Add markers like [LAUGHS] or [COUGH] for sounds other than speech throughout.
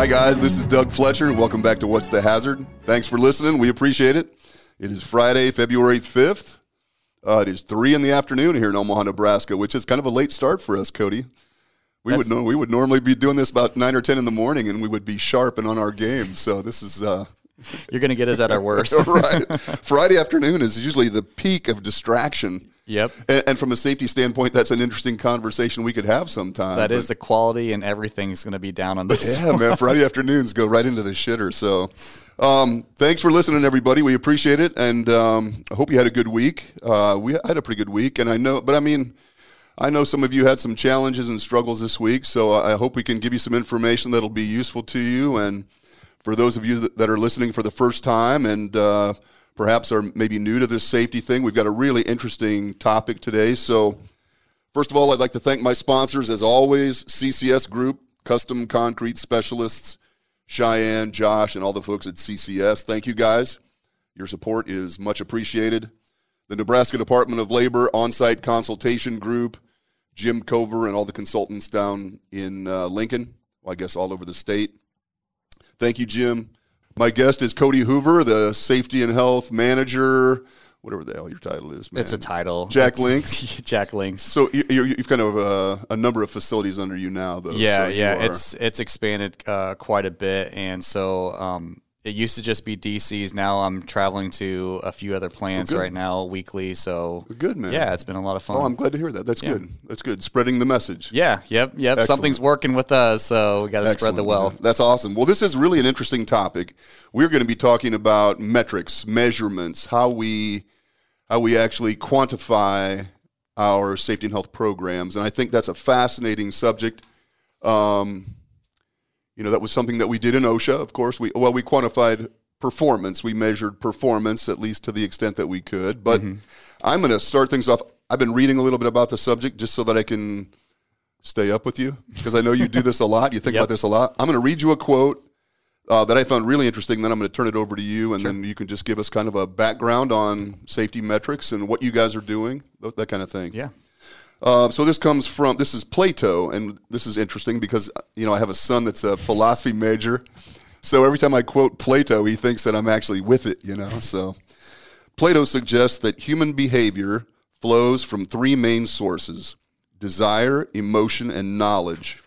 Hi, guys. This is Doug Fletcher. Welcome back to What's the Hazard. Thanks for listening. We appreciate it. It is Friday, February 5th. Uh, it is 3 in the afternoon here in Omaha, Nebraska, which is kind of a late start for us, Kody. We would know we would normally be doing this about 9 or 10 in the morning and we would be sharp and on our game. So this is uh, You're going to get us at our worst. [LAUGHS] right. [LAUGHS] Friday afternoon is usually the peak of distraction. Yep. And, and from a safety standpoint, that's an interesting conversation we could have sometime. That is the quality, and everything's going to be down on this. Yeah, man. Friday afternoons go right into the shitter. So, um, thanks for listening, everybody. We appreciate it, and um, I hope you had a good week. Uh, we had a pretty good week, and I know, but I mean, I know some of you had some challenges and struggles this week. So I hope we can give you some information that'll be useful to you, and for those of you that, that are listening for the first time and uh, perhaps are maybe new to this safety thing, we've got a really interesting topic today. So. First of all, I'd like to thank my sponsors, as always CCS Group, Custom Concrete Specialists, Cheyenne, Josh, and all the folks at CCS. Thank you guys. Your support is much appreciated. The Nebraska Department of Labor On Site Consultation Group, Jim Cover, and all the consultants down in uh, Lincoln, well, I guess all over the state. Thank you, Jim. My guest is Kody Hoover, the Safety and Health Manager, whatever the hell your title is, man. It's a title. Jack It's- Links? [LAUGHS] Jack Links. So you, you've kind of uh, a number of facilities under you now, though. Yeah, so yeah. It's it's expanded uh, quite a bit, and so um, it used to just be DCs. Now I'm traveling to a few other plants right now weekly. So good, man. yeah, it's been a lot of fun. Oh, I'm glad to hear that. That's good. That's good. Spreading the message. yeah, yep, yep. Excellent. Something's working with us, so we got to spread the wealth. man. That's awesome. Well, this is really an interesting topic. We're going to be talking about metrics, measurements, how we how we actually quantify our safety and health programs, and I think that's a fascinating subject. Um, you know, that was something that we did in OSHA. Of course, we well we quantified performance. We measured performance at least to the extent that we could. But I'm going to start things off. I've been reading a little bit about the subject just so that I can stay up with you because I know you do this a lot. You think Yep. about this a lot. I'm going to read you a quote uh, that I found really interesting. Then I'm going to turn it over to you, and then you can just give us kind of a background on safety metrics and what you guys are doing, that kind of thing. Yeah. Uh, so this comes from this is Plato, and this is interesting because you know I have a son that's a philosophy major. So every time I quote Plato, he thinks that I'm actually with it. You know, so Plato suggests that human behavior flows from three main sources: desire, emotion, and knowledge.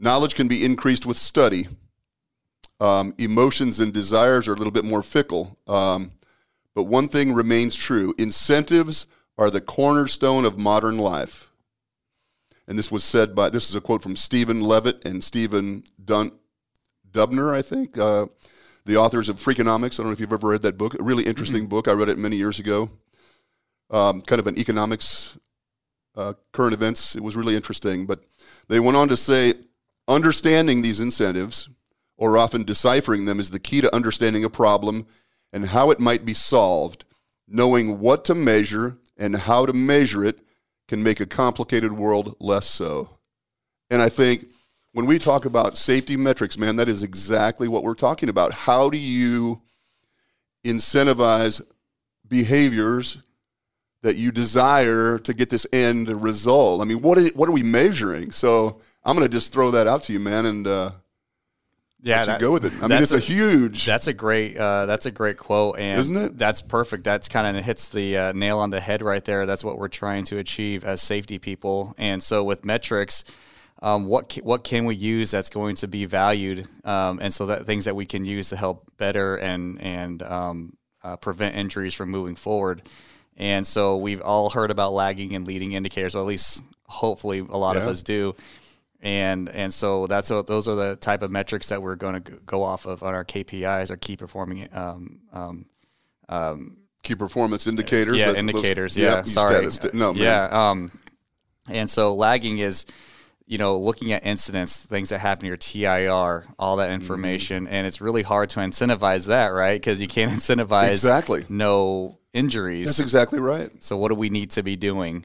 Knowledge can be increased with study. Um, emotions and desires are a little bit more fickle. Um, but one thing remains true incentives are the cornerstone of modern life. And this was said by, this is a quote from Stephen Levitt and Stephen Dun, Dubner, I think, uh, the authors of Freakonomics. I don't know if you've ever read that book. A really interesting book. I read it many years ago. Um, kind of an economics, uh, current events. It was really interesting. But they went on to say understanding these incentives, or often deciphering them, is the key to understanding a problem and how it might be solved. Knowing what to measure and how to measure it can make a complicated world less so. And I think when we talk about safety metrics, man, that is exactly what we're talking about. How do you incentivize behaviors that you desire to get this end result? I mean, what is, what are we measuring? So I'm going to just throw that out to you, man, and uh, Yeah. that- go with it. I mean, it's a, huge. That's a great. Uh, that's a great quote, and Isn't it? That's perfect. That's kind of hits the uh, nail on the head right there. That's what we're trying to achieve as safety people. And so with metrics, um, what ca- what can we use that's going to be valued, um, and so that things that we can use to help better and and um, uh, prevent injuries from moving forward. And so we've all heard about lagging and leading indicators, or at least hopefully a lot of us do and and so that's what those are the type of metrics that we're going to go off of on our KPIs, our key performing um, um, key performance indicators. yeah That's- indicators. yep, yeah, you sorry. no, man. yeah. Um, and so lagging is, you know, looking at incidents, things that happen to your TIR, all that information, and it's really hard to incentivize that, right? Because you can't [LAUGHS] incentivize Exactly. no injuries. That's exactly right. So what do we need to be doing?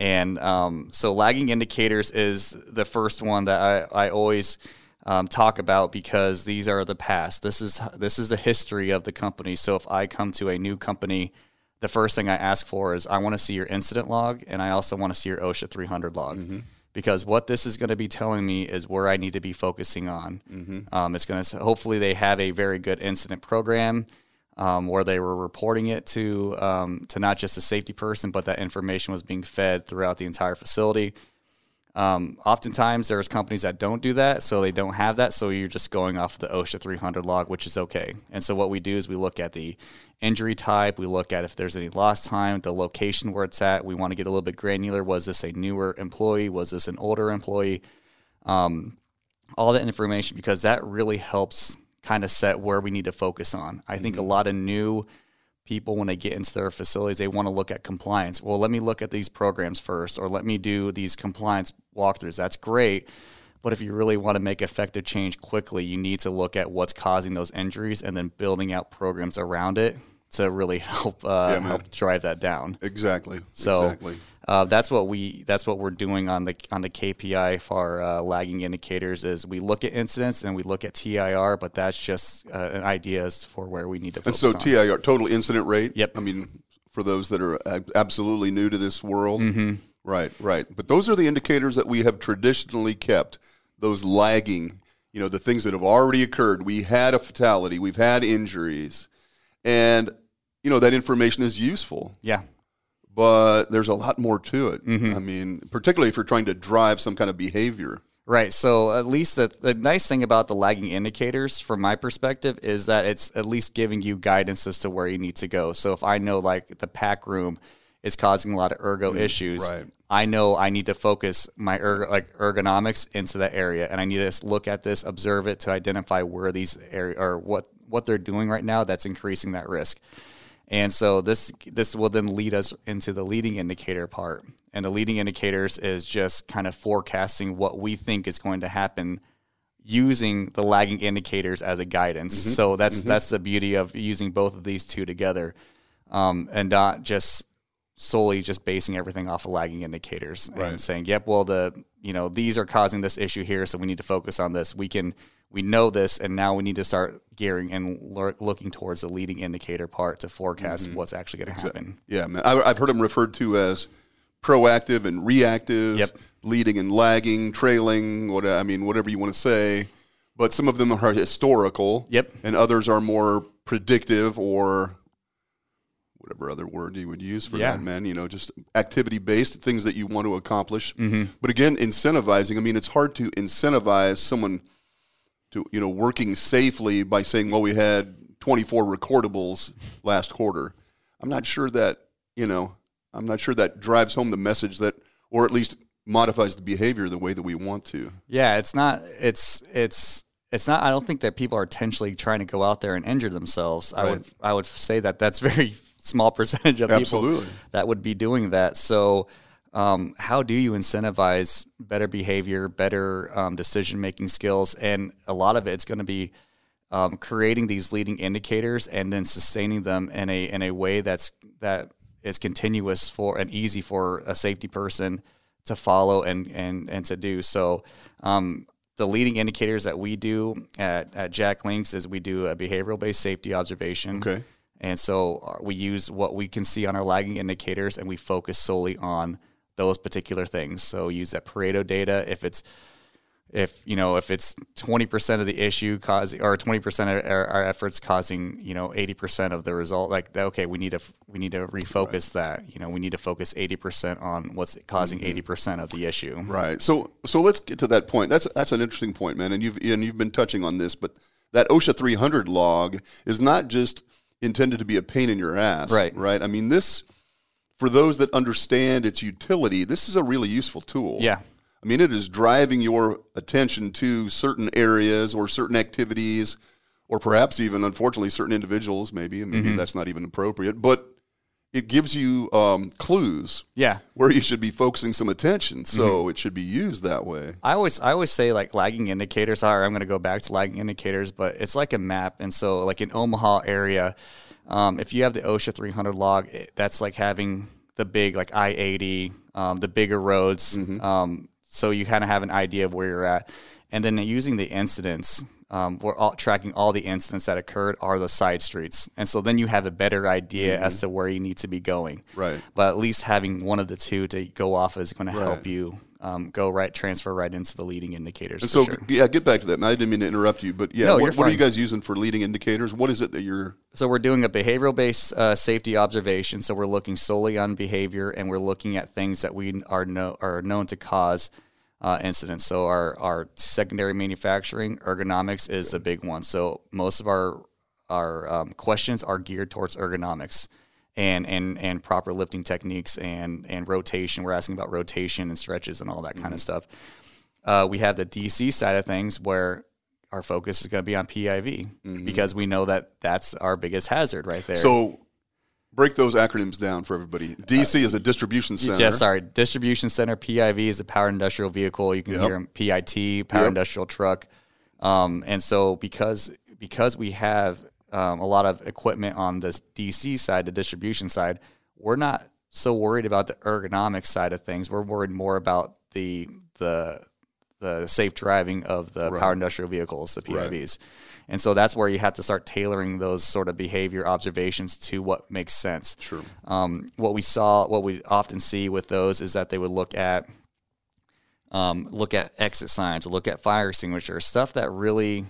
And um, so lagging indicators is the first one that I, I always um, talk about because these are the past. This is this is the history of the company. So if I come to a new company, the first thing I ask for is I want to see your incident log and I also want to see your OSHA 300 log. because what this is going to be telling me is where I need to be focusing on. Um, it's going to hopefully they have a very good incident program um, where they were reporting it to um, to not just a safety person, but that information was being fed throughout the entire facility. Um, oftentimes, there's companies that don't do that, so they don't have that. So you're just going off the OSHA 300 log, which is okay. And so what we do is we look at the injury type, we look at if there's any lost time, the location where it's at. We want to get a little bit granular. Was this a newer employee? Was this an older employee? Um, all that information because that really helps kind of set where we need to focus on. I think a lot of new people when they get into their facilities they want to look at compliance well let me look at these programs first or let me do these compliance walkthroughs that's great but if you really want to make effective change quickly you need to look at what's causing those injuries and then building out programs around it to really [LAUGHS] help uh, man. help drive that down Exactly. so exactly. Uh, that's what we that's what we're doing on the on the KPI for uh, lagging indicators is we look at incidents and we look at TIR, but that's just uh, an idea as for where we need to Focus And so on. TIR, total incident rate. Yep. I mean, for those that are absolutely new to this world. Mm-hmm. Right, right. But those are the indicators that we have traditionally kept. Those lagging, you know, the things that have already occurred. We had a fatality. We've had injuries, and you know that information is useful. yeah, But there's a lot more to it. Mm-hmm. I mean, particularly if you're trying to drive some kind of behavior. right. So at least the the nice thing about the lagging indicators, from my perspective, is that it's at least giving you guidance as to where you need to go. So if I know like the pack room is causing a lot of ergo issues, Mm, right. I know I need to focus my erg- like ergonomics into that area, and I need to look at this, observe it to identify where these area or what what they're doing right now that's increasing that risk. And so this this will then lead us into the leading indicator part. And the leading indicators is just kind of forecasting what we think is going to happen using the lagging indicators as a guidance. So that's that's the beauty of using both of these two together, um, and not just solely just basing everything off of lagging indicators and saying, "Yep, well the you know these are causing this issue here, so we need to focus on this." We can we know this, and now we need to start gearing and looking towards the leading indicator part to forecast what's actually going to happen. Yeah, man. I, I've heard them referred to as proactive and reactive, Yep. leading and lagging, trailing. What I mean, whatever you want to say. But some of them are historical. Yep. And others are more predictive or whatever other word you would use for Yeah. that, man. You know, just activity based things that you want to accomplish. Mm-hmm. But again, incentivizing. I mean, it's hard to incentivize someone to you know working safely by saying, well, we had 24 recordables last quarter. I'm not sure that you know. I'm not sure that drives home the message that, or at least modifies the behavior the way that we want to. Yeah, it's not. It's it's it's not. I don't think that people are intentionally trying to go out there and injure themselves. I would I would say that that's [LAUGHS] very small percentage of Absolutely. people that would be doing that. So. Um, how do you incentivize better behavior, better um, decision making skills? And a lot of it's going to be um, creating these leading indicators and then sustaining them in a in a way that's that is continuous for and easy for a safety person to follow and and and to do. So um, the leading indicators that we do at, at Jack Links is we do a behavioral based safety observation. Okay. And so uh, we use what we can see on our lagging indicators and we focus solely on those particular things. So use that Pareto data. If it's if you know if it's 20% of the issue causing or 20% of our, our efforts causing you know 80% of the result like okay we need to we need to refocus that you know we need to focus 80% on what's causing mm-hmm. 80% of the issue Right. So so let's get to that point. That's that's an interesting point, man. And you've and you've been touching on this, but that OSHA 300 log is not just intended to be a pain in your ass. Right. Right. I mean, this for those that understand its utility, this is a really useful tool. yeah I mean, it is driving your attention to certain areas or certain activities, or perhaps even, unfortunately, certain individuals. Maybe, maybe Mm-hmm. that's not even appropriate, but it gives you um, clues yeah where you should be focusing some attention. So Mm-hmm. it should be used that way. I always I always say like lagging indicators. Sorry, I'm going to go back to lagging indicators, but it's like a map. And so like in Omaha area, um, if you have the OSHA 300 log, it, that's like having the big like I-80, um, the bigger roads. Um, so you kind of have an idea of where you're at. And then using the incidents, um, we're all tracking all the incidents that occurred are the side streets, and so then you have a better idea mm-hmm. as to where you need to be going. Right. But at least having one of the two to go off is going right. to help you um, go right, transfer right into the leading indicators. And so, sure. yeah, get back to that. I didn't mean to interrupt you, but yeah, no, what, what, are you guys using for leading indicators? What is it that you're? So we're doing a behavioral based uh, safety observation. So we're looking solely on behavior, and we're looking at things that we are know are known to cause. Uh, incidents. So our, our secondary manufacturing ergonomics is a big one. So most of our our um, questions are geared towards ergonomics and and and proper lifting techniques and and rotation. We're asking about rotation and stretches and all that kind mm-hmm. of stuff. Uh, we have the DC side of things where our focus is going to be on PIV mm-hmm. because we know that that's our biggest hazard right there. So break those acronyms down for everybody. DC uh, is a distribution center. Yeah, sorry, distribution center. PIV is a power industrial vehicle. You can yep. hear them, PIT, power yep. industrial truck. Um, and so because because we have um, a lot of equipment on the DC side, the distribution side, we're not so worried about the ergonomic side of things. We're worried more about the the the safe driving of the right. power industrial vehicles, the PIVs. Right. And so that's where you have to start tailoring those sort of behavior observations to what makes sense. Sure. Um, what we saw, what we often see with those is that they would look at um, look at exit signs, look at fire extinguishers, stuff that really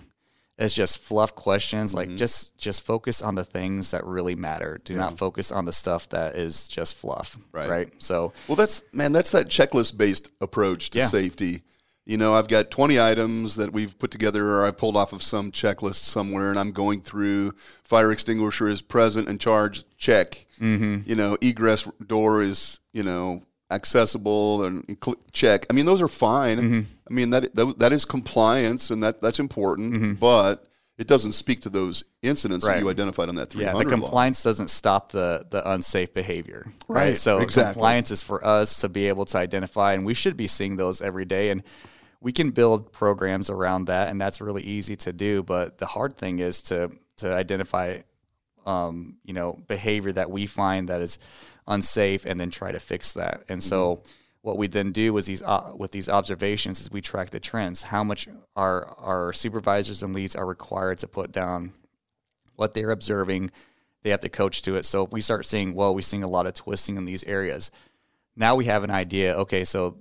is just fluff questions. Like mm-hmm. just just focus on the things that really matter. Do yeah. not focus on the stuff that is just fluff. Right. Right. So well, that's man, that's that checklist based approach to yeah. safety. You know, I've got 20 items that we've put together or I've pulled off of some checklist somewhere and I'm going through fire extinguisher is present and charged, check. Mm-hmm. You know, egress door is, you know, accessible and check. I mean, those are fine. Mm-hmm. I mean that, that, that is compliance and that that's important, mm-hmm. but it doesn't speak to those incidents right. that you identified on that 300 Yeah, the compliance law. doesn't stop the the unsafe behavior. Right. right? So exactly. compliance is for us to be able to identify and we should be seeing those every day and we can build programs around that and that's really easy to do, but the hard thing is to to identify um, you know, behavior that we find that is unsafe and then try to fix that. And so mm-hmm. What we then do is these uh, with these observations is we track the trends. How much our our supervisors and leads are required to put down what they're observing. They have to coach to it. So if we start seeing, well, we're seeing a lot of twisting in these areas. Now we have an idea. Okay, so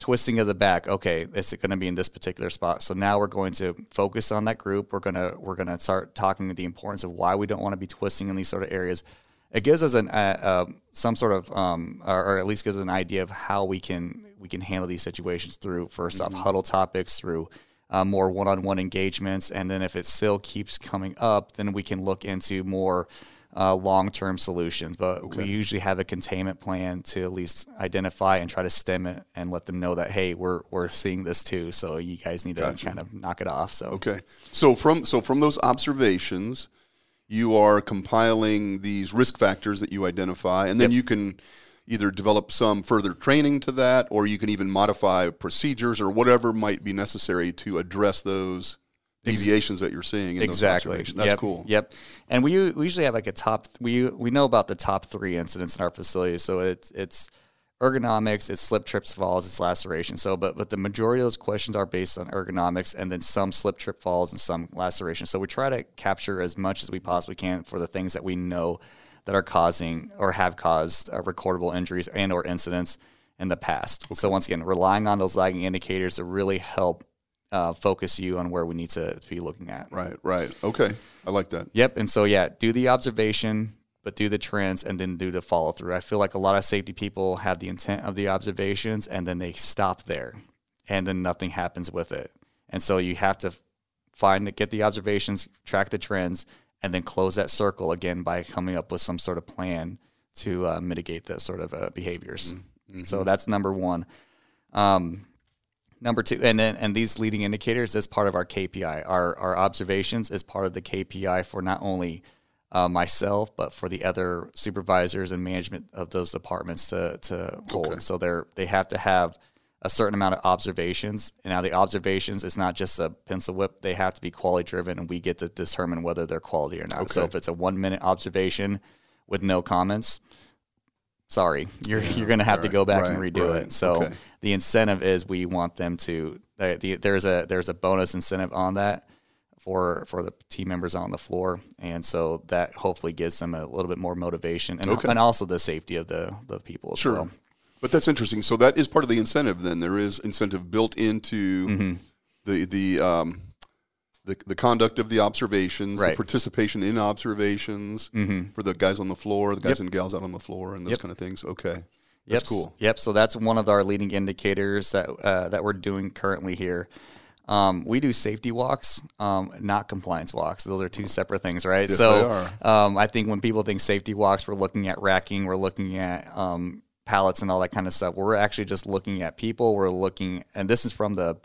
twisting of the back. Okay, it's going to be in this particular spot. So now we're going to focus on that group. We're gonna we're gonna start talking the importance of why we don't want to be twisting in these sort of areas it gives us an uh, uh, some sort of um, or, or, at least gives us an idea of how we can we can handle these situations through 1st mm-hmm. off huddle topics through uh, more one-on-one engagements. And then if it still keeps coming up then we can look into more uh, long-term solutions. But okay. we usually have a containment plan to at least identify and try to stem it and let them know that hey we're we're seeing this too. So you guys need to kind of knock it off. So okay. So from so from those observations you are compiling these risk factors that you identify, and then yep. you can either develop some further training to that, or you can even modify procedures or whatever might be necessary to address those deviations that you're seeing. exactly. That's yep. cool. Yep. And we, we usually have like a top. We we know about the top three incidents in our facility, so it's it's ergonomics, it's slip, trips, falls, it's laceration. So, but but the majority of those questions are based on ergonomics, and then some slip, trip, falls, and some laceration. So we try to capture as much as we possibly can for the things that we know that are causing or have caused uh, recordable injuries and or incidents in the past. Okay. So once again, relying on those lagging indicators to really help uh, focus you on where we need to, to be looking at. Right, right. Okay. I like that. Yep. And so, yeah, do the observation, but do the trends and then do the follow through. I feel like a lot of safety people have the intent of the observations and then they stop there and then nothing happens with it. And so you have to find get the observations, track the trends, and then close that circle again by coming up with some sort of plan to uh, mitigate those sort of uh, behaviors. Mm-hmm. So that's number one. Um, number two, and then and these leading indicators is part of our KPI. Our our observations is part of the KPI for not only uh, myself, but for the other supervisors and management of those departments to to hold. Okay. So they're they have to have a certain amount of observations. And now the observations is not just a pencil whip; they have to be quality driven, and we get to determine whether they're quality or not. Okay. So if it's a one minute observation with no comments, sorry, you're yeah, you're going to have right, to go back right, and redo right. it. So okay. the incentive is we want them to. Uh, the, there's a there's a bonus incentive on that for for the team members on the floor, and so that hopefully gives them a little bit more motivation and, Okay. and also the safety of the the people Sure. well. But that's interesting. So that is part of the incentive. Then there is incentive built into Mm-hmm. the the um, the the conduct of the observations, the participation in observations for the guys on the floor, the guys Yep. and gals out on the floor, and those Yep. kind of things. Okay, Yep. that's cool. Yep. So that's one of our leading indicators that uh, that we're doing currently here. Um, we do safety walks, um, not compliance walks. Those are two separate things, right? Yes, so they Um, I think when people think safety walks, we're looking at racking, we're looking at um, pallets and all that kind of stuff. We're actually just looking at people. We're looking, and this is from the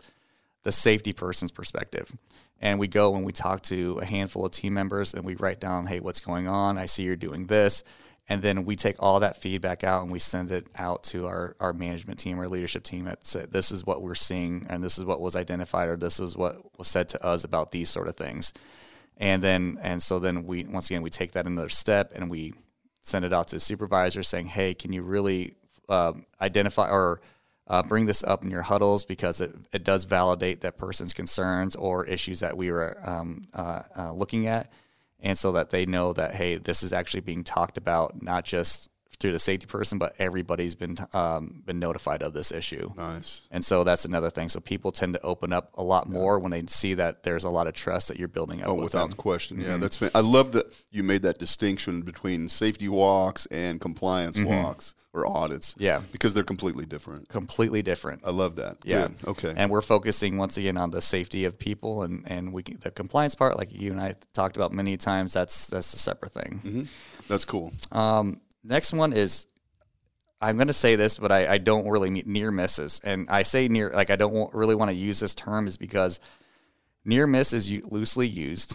the safety person's perspective. And we go and we talk to a handful of team members and we write down, hey, what's going on? I see you're doing this. And then we take all that feedback out and we send it out to our, our management team, or leadership team that said, this is what we're seeing and this is what was identified or this is what was said to us about these sort of things. And then, and so then we, once again, we take that another step and we send it out to the supervisor saying, hey, can you really um, identify or uh, bring this up in your huddles because it, it does validate that person's concerns or issues that we were um, uh, uh, looking at. And so that they know that, hey, this is actually being talked about, not just through the safety person, but everybody's been um, been notified of this issue. Nice. And so that's another thing. So people tend to open up a lot more when they see that there's a lot of trust that you're building up Oh, with without them. question. Yeah, Mm-hmm. that's. Fan- I love that you made that distinction between safety walks and compliance walks or audits. Mm-hmm. Yeah. because they're completely different. Completely different. I love that. Yeah. Good. Okay. And we're focusing once again on the safety of people and, and we can, the compliance part, like you and I talked about many times, that's that's a separate thing. that's cool. Um, next one is I'm going to say this, but I, I don't really mean near misses. And I say near, like I don't want, really want to use this term is because near miss is loosely used.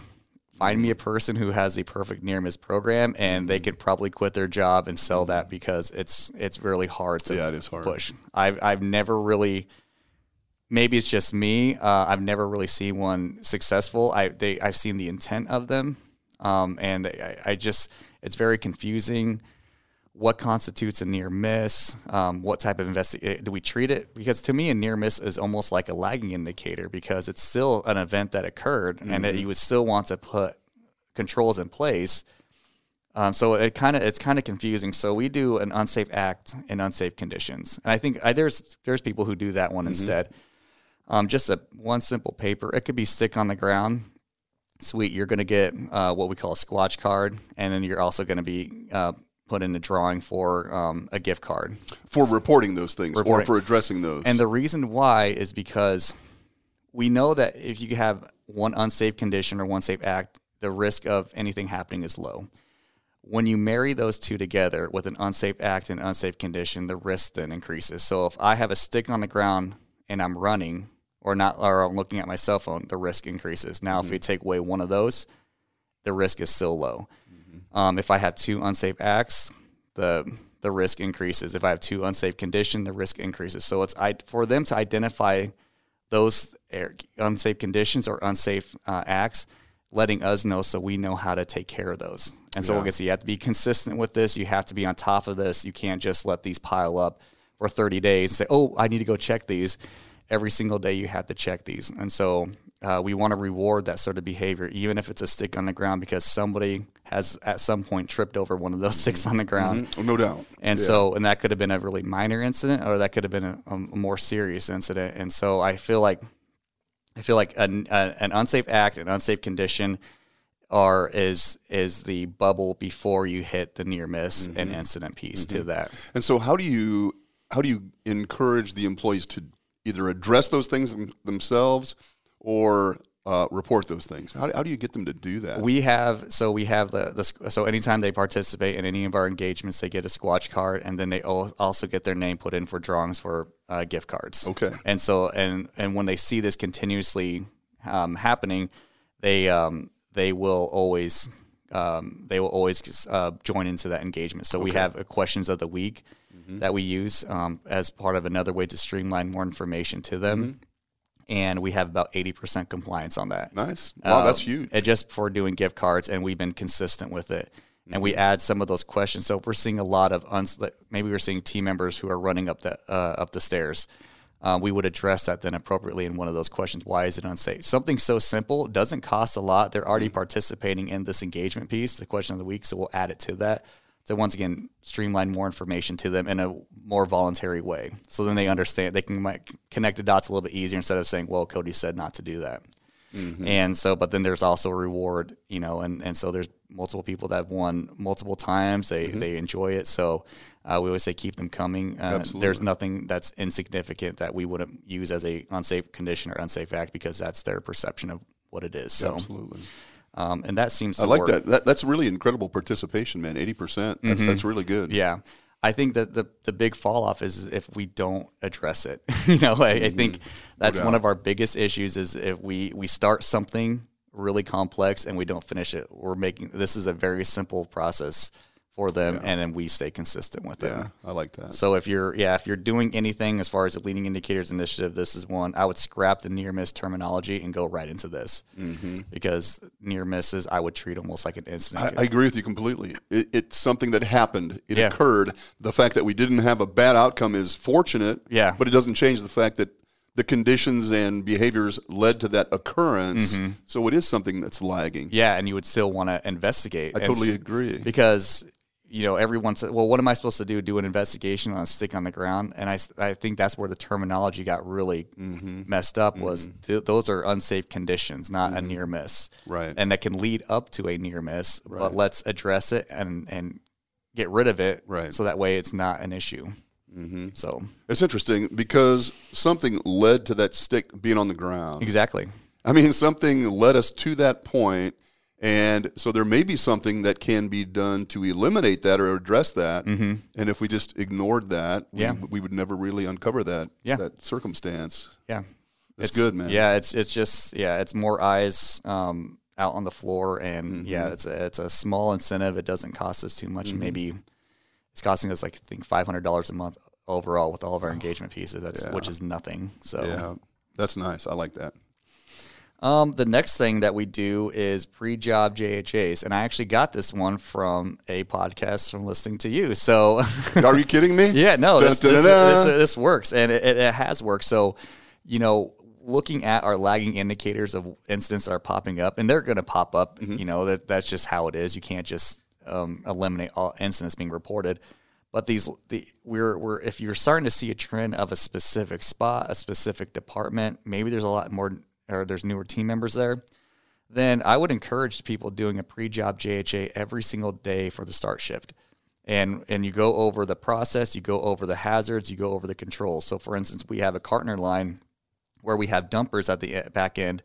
Find me a person who has the perfect near miss program, and they could probably quit their job and sell that because it's it's really hard to Yeah, it is hard. push. I've I've never really. Maybe it's just me. Uh, I've never really seen one successful. I they I've seen the intent of them, um, and I, I just it's very confusing. What constitutes a near miss? Um, what type of investigation do we treat it? Because to me, a near miss is almost like a lagging indicator because it's still an event that occurred, and that you would still want to put controls in place. Um, so it kind of it's kind of confusing. So we do an unsafe act in unsafe conditions, and I think I, there's there's people who do that one instead. Um, just a one simple paper. It could be stick on the ground. Sweet, you're going to get uh, what we call a squatch card, and then you're also going to be uh, put in a drawing for um, a gift card. For reporting those things or for addressing those. And the reason why is because we know that if you have one unsafe condition or one safe act, the risk of anything happening is low. When you marry those two together with an unsafe act and unsafe condition, the risk then increases. So if I have a stick on the ground and I'm running or not or I'm looking at my cell phone, the risk increases. Now if we take away one of those, the risk is still low. Um, if I have two unsafe acts, the the risk increases. If I have two unsafe condition, the risk increases. So it's I, for them to identify those unsafe conditions or unsafe uh, acts, letting us know so we know how to take care of those. And so, Yeah. I guess you have to be consistent with this. You have to be on top of this. You can't just let these pile up for 30 days and say, oh, I need to go check these. Every single day you have to check these. And so uh, we want to reward that sort of behavior, even if it's a stick on the ground, because somebody has at some point tripped over one of those sticks mm-hmm. on the ground. Oh, no doubt. And so, and that could have been a really minor incident, or that could have been a, a more serious incident. And so, I feel like, I feel like an, a, an unsafe act, an unsafe condition, are is is the bubble before you hit the near miss mm-hmm. and incident piece to that. And so, how do you how do you encourage the employees to either address those things themselves or uh, report those things? How, how do you get them to do that? We have so we have the, the so anytime they participate in any of our engagements, they get a Squatch card, and then they also get their name put in for drawings for uh, gift cards. Okay. And so and and when they see this continuously um, happening, they um, they will always um, they will always uh, join into that engagement. So we have questions of the week that we use um, as part of another way to streamline more information to them. And we have about 80% compliance on that. nice. Wow, that's Um, huge. And just for doing gift cards, and we've been consistent with it. And we add some of those questions. So if we're seeing a lot of uns- maybe we're seeing team members who are running up the uh, up the stairs, uh, we would address that then appropriately in one of those questions. Why is it unsafe? Something so simple doesn't cost a lot. They're already participating in this engagement piece, the question of the week, so we'll add it to that. To once again streamline more information to them in a more voluntary way, so then they understand they can like, connect the dots a little bit easier instead of saying, "Well, Kody said not to do that." And so, but then there's also a reward, you know, and, and so there's multiple people that have won multiple times. They they enjoy it. So uh, we always say keep them coming. Uh, there's nothing that's insignificant that we wouldn't use as a unsafe condition or unsafe act because that's their perception of what it is. So, Absolutely. Um, and that seems to I like that. that. That's really incredible participation, man. Eighty percent. That's that's really good. Mm-hmm. Yeah. I think that the, the big fall off is if we don't address it. [LAUGHS] you know, I, I think that's one of our biggest issues is if we, we start something really complex and we don't finish it. We're making this is a very simple process for them and then we stay consistent with it. Yeah, I like that. So if you're yeah, if you're doing anything as far as a leading indicators initiative, this is one I would scrap the near miss terminology and go right into this Mm-hmm. because near misses I would treat almost like an incident. I, I agree with you completely. It, it's something that happened. It Yeah. occurred. The fact that we didn't have a bad outcome is fortunate. Yeah. But it doesn't change the fact that the conditions and behaviors led to that occurrence. So it is something that's lagging. yeah, and you would still want to investigate. I totally agree. because you know everyone said, "Well, what am I supposed to do? Do an investigation on a stick on the ground?" And I, I think that's where the terminology got really Mm-hmm. messed up. Was th- those are unsafe conditions, not a near miss, Mm-hmm. Right. And that can lead up to a near miss. But let's address it and and get rid of it, Right. So that way it's not an issue. Mm-hmm. So It's interesting because something led to that stick being on the ground. exactly, I mean, something led us to that point, and so there may be something that can be done to eliminate that or address that. Mm-hmm. And if we just ignored that, we, Yeah. we would never really uncover that Yeah. that circumstance. yeah, That's It's- good, man. Yeah, it's it's just yeah, it's more eyes um, out on the floor, and Mm-hmm. yeah, it's a it's a small incentive. It doesn't cost us too Mm-hmm. much. Maybe it's costing us like I think five hundred dollars a month overall with all of our engagement pieces. That's which is nothing. So Yeah, that's nice. I like that. Um, the next thing that we do is pre-job JHAs, and I actually got this one from a podcast from listening to you. So. [LAUGHS] Are you kidding me? Yeah, no, this, this, this, this works, and it, it has worked. So, you know, looking at our lagging indicators of incidents that are popping up, and they're going to pop up. Mm-hmm. You know, that that's just how it is. You can't just um, eliminate all incidents being reported. But these, the we're we're if you're starting to see a trend of a specific spot, a specific department, maybe there's a lot more or there's newer team members there then I would encourage people doing a pre-job JHA every single day for the start shift. And and you go over the process, you go over the hazards, you go over the controls. So for instance, we have a Cartner line where we have dumpers at the e- back end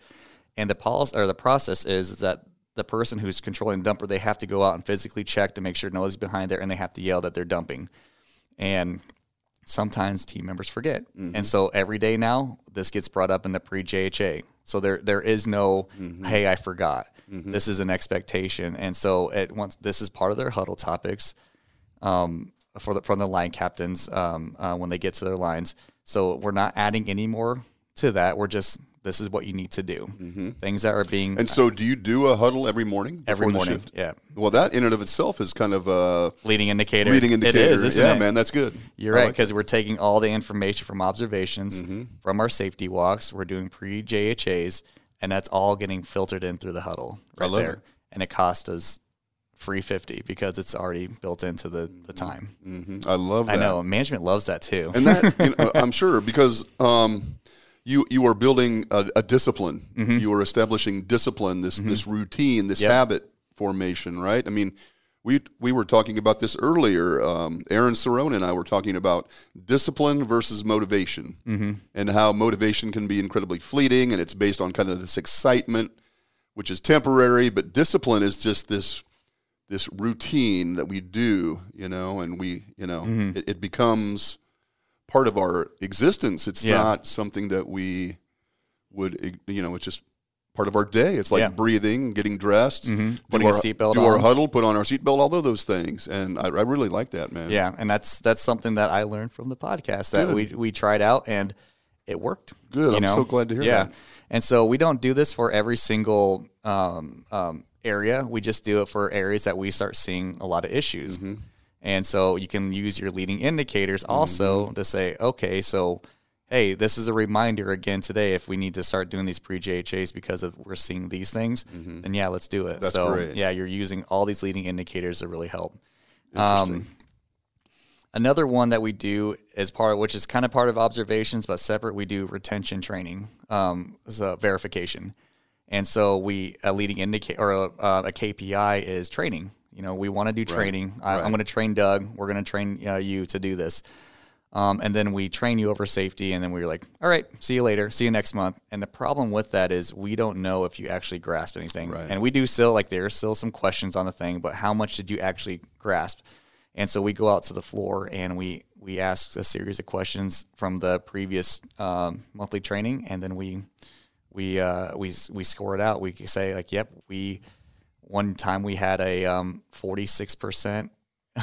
and the policy or the process is that the person who's controlling the dumper, they have to go out and physically check to make sure nobody's behind there and they have to yell that they're dumping. And sometimes team members forget. And so every day now, this gets brought up in the pre JHA. So there there is no, hey, I forgot. This is an expectation. And so it once this is part of their huddle topics um, for the from the line captains um, uh, when they get to their lines. So we're not adding any more to that. We're just this is what you need to do. Things that are being And so, do you do a huddle every morning? every morning. shift? Yeah, Well, that in and of itself is kind of a leading indicator. leading indicator. It is, yeah, it? man, that's good. You're I right like because we're taking all the information from observations Mm-hmm. from our safety walks. We're doing pre JHAs, and that's all getting filtered in through the huddle right love there. it. And it cost us free fifty because it's already built into the, the time. Mhm. I love that. I know management loves that too. and that you [LAUGHS] know, I'm sure because um, you you are building a, a discipline. Mm-hmm. You are establishing discipline, this this routine, this Yep. habit formation. Right? I mean, we we were talking about this earlier. Um, Aaron Cerrone and I were talking about discipline versus motivation, Mm-hmm. and how motivation can be incredibly fleeting, and it's based on kind of this excitement, which is temporary. But discipline is just this this routine that we do, you know, and we, you know, Mm-hmm. it, it becomes part of our existence. It's Yeah. not something that we would, you know, it's just part of our day. It's like Yeah. Mm-hmm. breathing, getting dressed, do Putting a our, seatbelt do our on. huddle, put on our seatbelt, all of those things. And I, I really like that, man. yeah, and that's that's something that I learned from the podcast that we we tried out and it worked. Good. I'm know? so glad to hear yeah. that. And so we don't do this for every single um, um, area. We just do it for areas that we start seeing a lot of issues. Mm-hmm. And so you can use your leading indicators also to say, okay, so hey, this is a reminder again today. If we need to start doing these pre JHAs because of we're seeing these things, then yeah, let's do it. Mm-hmm. That's so great. yeah, you're using all these leading indicators to really help. Interesting. Um, Another one that we do is part, of, which is kind of part of observations, but separate. We do retention training, um, so verification, and so we a leading indicator or a, uh, a KPI is training. You know, we want to do training. I, right. I'm going to train Doug. We're going to train uh, you to do this, um, and then we train you over safety, and then we're like, all right, see you later, see you next month. And the problem with that is we don't know if you actually grasp anything, Right. and we do still like there's still some questions on the thing, but how much did you actually grasp? And so we go out to the floor and we we ask a series of questions from the previous um, monthly training, and then we we uh, we we score it out. We say like, yep, we one time we had a forty six percent [LAUGHS]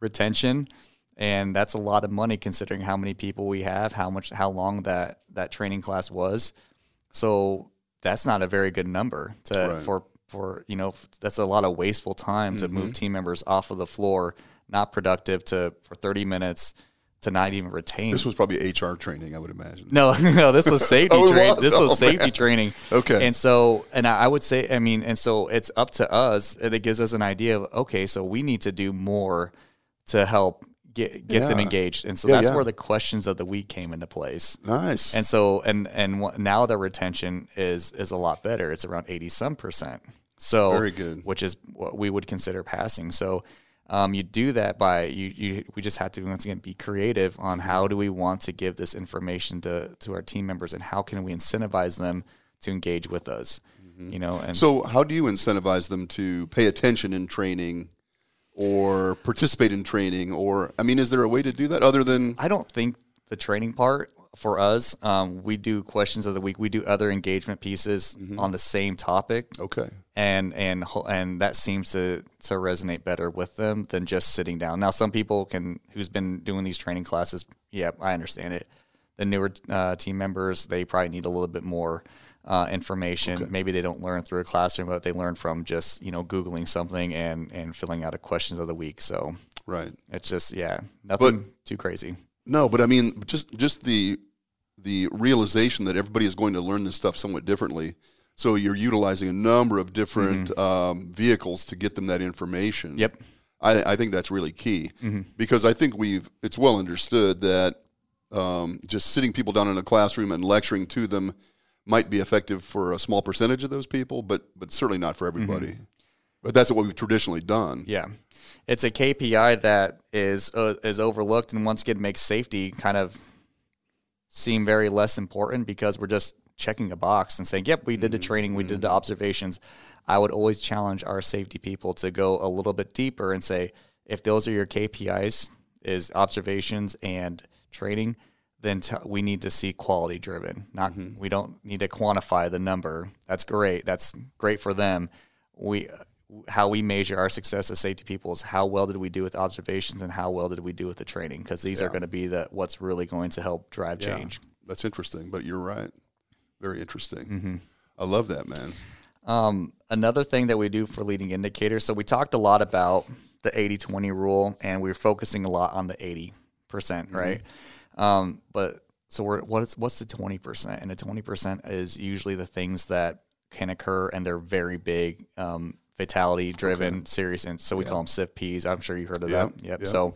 retention, and that's a lot of money considering how many people we have, how much how long that that training class was. So that's not a very good number to Right. for for you know that's a lot of wasteful time to Mm-hmm. move team members off of the floor, not productive to for thirty minutes to not even retain. this was probably HR training, I would imagine. No, [LAUGHS] no, this was safety [LAUGHS] Oh, training. was? This was Oh, safety man. training. Okay. And so, and I would say, I mean, and so it's up to us, and it gives us an idea of okay, so we need to do more to help get get them engaged, and so Yeah, that's yeah. where the questions of the week came into place. Nice. And so, and and now the retention is is a lot better. It's around eighty some percent. So Very good. which is what we would consider passing. So. Um, you do that by you, you. We just have to once again be creative on how do we want to give this information to to our team members, and how can we incentivize them to engage with us. You know, and Mm-hmm. so, how do you incentivize them to pay attention in training or participate in training? Or, I mean, is there a way to do that other than I don't think the training part for us, um, we do questions of the week. We do other engagement pieces Mm-hmm. on the same topic, okay? and and and that seems to to resonate better with them than just sitting down. Now, some people can who's been doing these training classes. Yeah, I understand it. The newer uh, team members, they probably need a little bit more uh, information. Maybe they don't learn through a classroom, but they learn from just you know googling something and and filling out a questions of the week. So Right. it's just yeah, nothing too crazy. No, but I mean, just just the the realization that everybody is going to learn this stuff somewhat differently. So you're utilizing a number of different um, vehicles to get them that information. Mm-hmm. Yep. I, I think that's really key Mm-hmm. because I think we've it's well understood that um, just sitting people down in a classroom and lecturing to them might be effective for a small percentage of those people, but but certainly not for everybody. Mm-hmm. But that's what we've traditionally done. Yeah, it's a KPI that is uh, is overlooked, and once again makes safety kind of seem very less important because we're just checking a box and saying, "Yep, we did the training, we did the observations." I would always challenge our safety people to go a little bit deeper and say, if those are your KPIs, is observations and training, then t- we need to see quality driven. Not we don't need to quantify the number. That's great. That's great for them. We how we measure our success as safety people is how well did we do with observations and how well did we do with the training because these are going to be the what's really going to help drive Yeah, change. that's interesting, but you're right. Very interesting. Mm-hmm. I love that, man. Um, another thing that we do for leading indicators. So we talked a lot about the 80-20 rule, and we are focusing a lot on the 80 percent, right? Um, but so we're what's what's the 20 percent? And the 20 percent is usually the things that can occur, and they're very big, um, fatality driven, serious, and so we call them SIFPs. I'm sure you've heard of Yep, that. Yep. yep. So.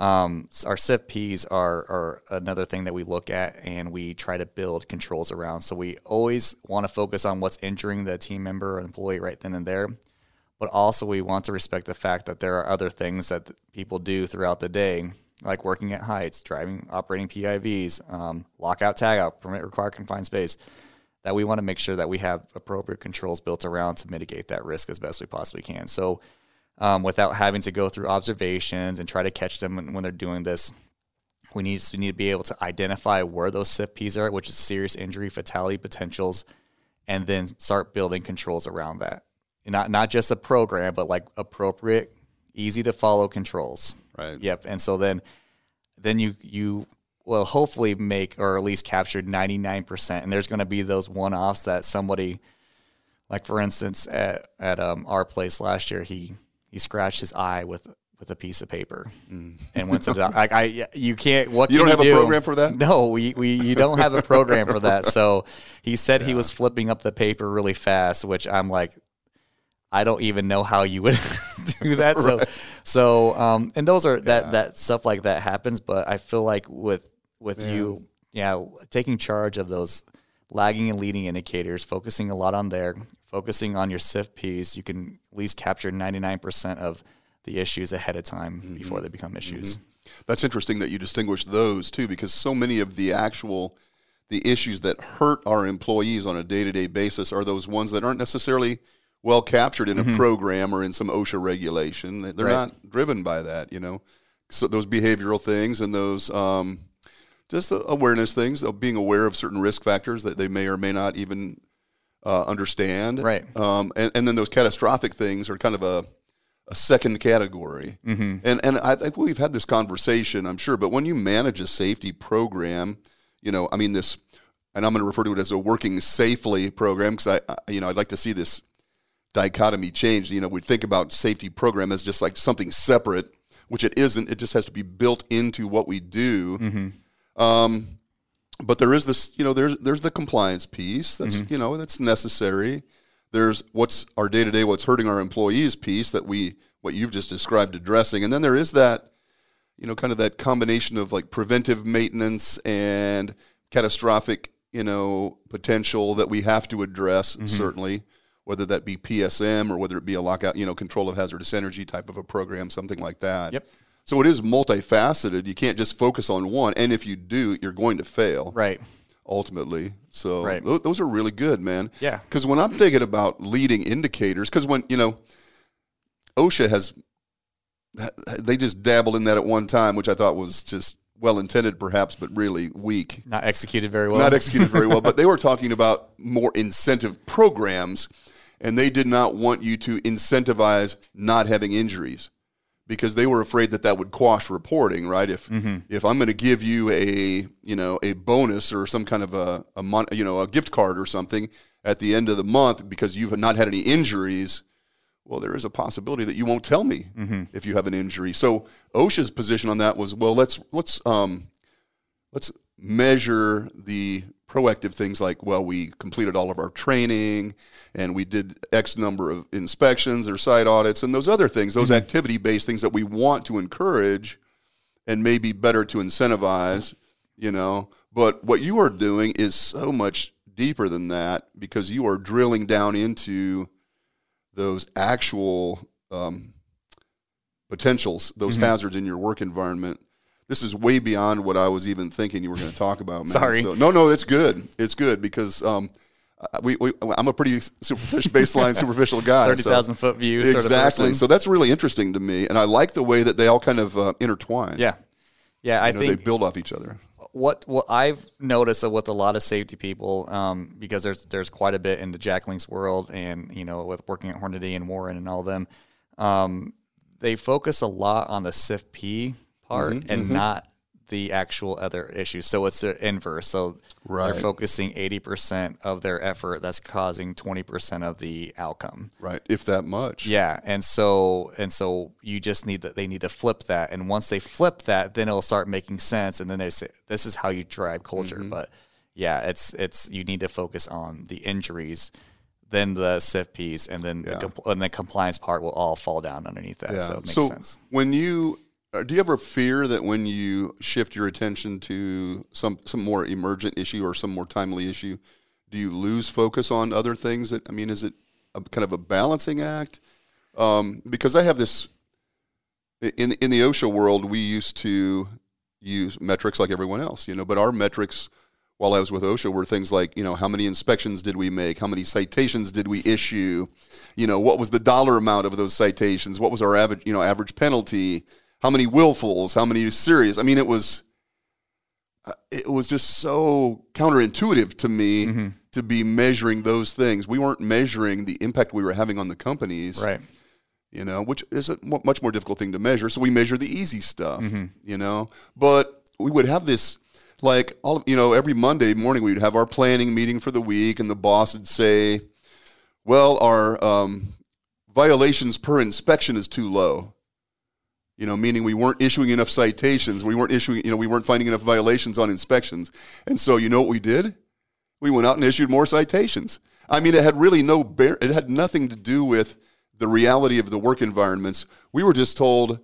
Um, our SIFPs are, are another thing that we look at and we try to build controls around. So we always want to focus on what's injuring the team member or employee right then and there. But also, we want to respect the fact that there are other things that people do throughout the day, like working at heights, driving, operating PIVs, um, lockout, tagout, permit required confined space, that we want to make sure that we have appropriate controls built around to mitigate that risk as best we possibly can. So, um, without having to go through observations and try to catch them when, when they're doing this. We need, we need to be able to identify where those SIFPs are, which is serious injury, fatality potentials, and then start building controls around that. Not not just a program, but like appropriate, easy to follow controls. Right. Yep. And so then then you you will hopefully make or at least capture 99%. And there's going to be those one offs that somebody, like for instance, at, at um, our place last year, he, he scratched his eye with, with a piece of paper and went to [LAUGHS] the doc- like I you can't what Mm. You don't have a program for that? No, we, we you don't have a program for that. [LAUGHS] So he said he was flipping up the paper really fast, which I'm like, I don't even know how you would [LAUGHS] do that. So so um and those are that that stuff like that happens, but I feel like with with you yeah, taking charge of those lagging and leading indicators, focusing a lot on there, focusing on your SIFPs, you can at least capture 99% of the issues ahead of time Mm-hmm. before they become issues. That's interesting that you distinguish those too, because so many of the actual the issues that hurt our employees on a day to day basis are those ones that aren't necessarily well captured in a program or in some OSHA regulation. They're Mm-hmm. Right. not driven by that, you know. So those behavioral things and those um, just the awareness things of being aware of certain risk factors that they may or may not even uh, understand. Right. Um, and, and then those catastrophic things are kind of a, a second category. Mm-hmm. And, and I think we've had this conversation, I'm sure, but when you manage a safety program, you know, I mean, this, and I'm going to refer to it as a working safely program because I, I, you know, I'd like to see this dichotomy changed. You know, we think about safety program as just like something separate, which it isn't. It just has to be built into what we do. Um, but there is this, you know, there's there's the compliance piece that's you know that's necessary. There's what's our day to day, what's hurting our employees piece that we what you've just described addressing, and then there is that, you know, kind of that combination of like preventive maintenance and catastrophic, you know, potential that we have to address certainly, whether that be PSM or whether it be a lockout, you know, control of hazardous energy type of a program, something like that. Yep. So it is multifaceted. You can't just focus on one, and if you do, you're going to fail Right. ultimately. So Right. tho- those are really good, man. Yeah. Because when I'm thinking about leading indicators, because when you know, OSHA has, they just dabbled in that at one time, which I thought was just well intended, perhaps, but really weak. Not executed very well. Not executed very well, but they were [LAUGHS] talking about more incentive programs, and they did not want you to incentivize not having injuries because they were afraid that that would quash reporting, right? If if I'm going to give you a you know a bonus or some kind of a, a mon- you know a gift card or something at the end of the month because you've not had any injuries, well, there is a possibility that you won't tell me if you have an injury. So OSHA's position on that was, well, let's let's um, let's measure the proactive things like well we completed all of our training and we did x number of inspections or site audits and those other things those activity based things that we want to encourage and maybe better to incentivize you know. But what you are doing is so much deeper than that because you are drilling down into those actual um, potentials those hazards in your work environment this is way beyond what I was even thinking you were going to talk about. Man. Sorry. So, no, no, it's good. It's good because um, uh, we, we I'm a pretty superficial baseline superficial [LAUGHS] guy. Thirty thousand so- foot view. Sort of Exactly. so that's really interesting to me, and I like the way that they all kind of uh, intertwine. yeah, yeah. I know, think they build off each other. what what I've noticed with a lot of safety people, um, because there's there's quite a bit in the Jack Link's world, and you know, with working at Hornady and Warren and all them, um, they focus a lot on the SIFP part Mm-hmm, and not the actual other issues. So it's the inverse. So Right. they're focusing eighty percent of their effort that's causing twenty percent of the outcome. Right, if that much. Yeah, and so and so you just need that they need to flip that, and once they flip that, then it'll start making sense, and then they say this is how you drive culture. Mm-hmm. But yeah, it's it's you need to focus on the injuries, then the SIF piece, and then the compl- and the compliance part will all fall down underneath that. Yeah. So it makes so sense. when you do you ever fear that when you shift your attention to some some more emergent issue or some more timely issue, do you lose focus on other things? That I mean, is it a, kind of a balancing act? Um, because I have this in in the OSHA world, we used to use metrics like everyone else, you know, but our metrics while I was with OSHA were things like, you know, how many inspections did we make? How many citations did we issue? You know, what was the dollar amount of those citations? What was our average, you know, average penalty? How many willfuls? How many serious? I mean, it was uh, it was just so counterintuitive to me to be measuring those things. We weren't measuring the impact we were having on the companies Right. you know, which is a much more difficult thing to measure. So we measure the easy stuff, Mm-hmm. you know. But we would have this, like all of, you know, every Monday morning we'd have our planning meeting for the week, and the boss would say, "Well, our um, violations per inspection is too low." You know, meaning we weren't issuing enough citations, we weren't issuing, you know, we weren't finding enough violations on inspections, and so you know what we did? We went out and issued more citations. I mean, it had really no bear, it had nothing to do with the reality of the work environments. We were just told,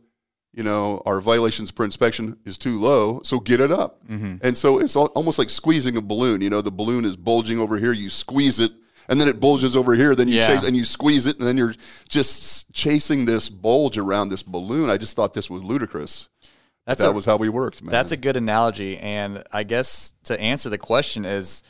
you know, our violations per inspection is too low, so get it up. Mm-hmm. And so it's almost like squeezing a balloon. You know, the balloon is bulging over here, you squeeze it, and then it bulges over here, then you Yeah. chase and you squeeze it, and then you're just chasing this bulge around this balloon. I just thought this was ludicrous. That's that a, was how we worked, man. That's a good analogy. And I guess to answer the question is,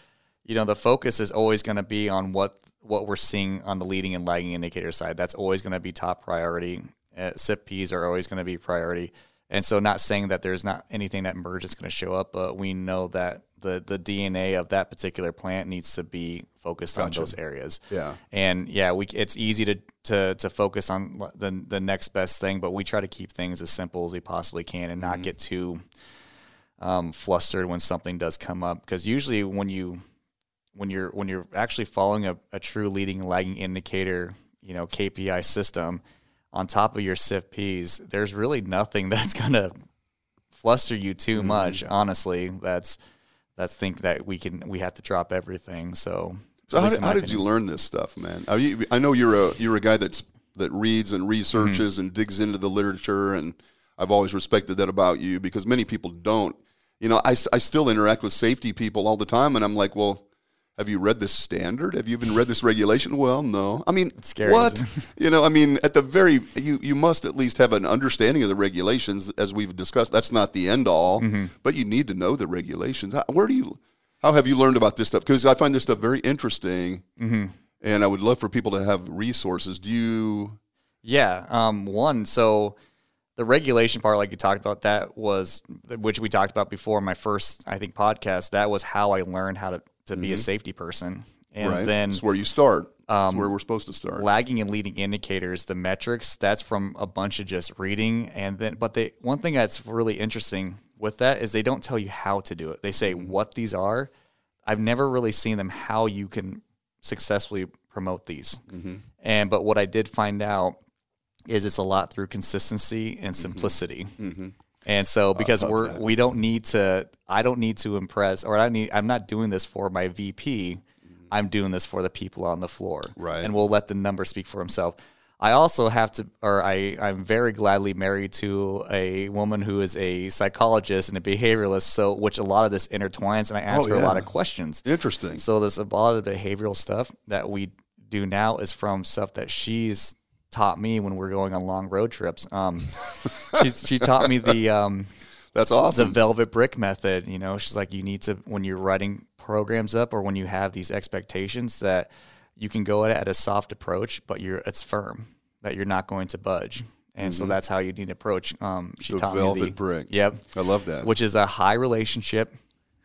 you know, the focus is always going to be on what what we're seeing on the leading and lagging indicator side. That's always going to be top priority. Uh, SIFPs are always going to be priority. And so, not saying that there's not anything that merge that's going to show up, but we know that the the DNA of that particular plant needs to be focused on those areas. Yeah. And yeah, we it's easy to to to focus on the the next best thing, but we try to keep things as simple as we possibly can and not get too um, flustered when something does come up. Because usually when you when you're when you're actually following a, a true leading and lagging indicator, you know KPI system on top of your SIFPs, there's really nothing [LAUGHS] that's gonna fluster you too much. Honestly, that's that's think that we can we have to drop everything. So. So how did, how did you learn this stuff, man? Are you, I know you're a you're a guy that's that reads and researches Mm-hmm. and digs into the literature, and I've always respected that about you because many people don't. You know, I, I still interact with safety people all the time, and I'm like, well, have you read this standard? Have you even read this regulation? Well, no. I mean, scary, what? [LAUGHS] you know, I mean, at the very you you must at least have an understanding of the regulations, as we've discussed. That's not the end all, Mm-hmm. but you need to know the regulations. How- Where do you? How have you learned about this stuff? Because I find this stuff very interesting, Mm-hmm. and I would love for people to have resources. Do you? Yeah. Um, one, so the regulation part, like you talked about, that was which we talked about before my first, I think, podcast. That was how I learned how to, to be a mm-hmm. safety person. And right. then It's where you start. It's um, where we're supposed to start. lagging and leading indicators, the metrics, that's from a bunch of just reading. And then, but they, one thing that's really interesting with that is they don't tell you how to do it. They say mm-hmm. what these are. I've never really seen them how you can successfully promote these. Mm-hmm. And, but what I did find out is it's a lot through consistency and simplicity. And so because we're we don't need to I don't need to impress or I need I'm not doing this for my VP. I'm doing this for the people on the floor. Right. And we'll let the number speak for himself. I also have to or I, I'm very gladly married to a woman who is a psychologist and a behavioralist, so which a lot of this intertwines and I ask Oh, her a lot of questions. Interesting. So this a lot of the behavioral stuff that we do now is from stuff that she's taught me when we're going on long road trips. Um, [LAUGHS] she, she taught me the um, That's the velvet brick method. You know, she's like, you need to when you're writing programs up or when you have these expectations that you can go at it at a soft approach, but you're it's firm that you're not going to budge. And so that's how you need to approach. Um, she Mm-hmm. The taught me velvet the brick. Yep I love that. which is a high relationship,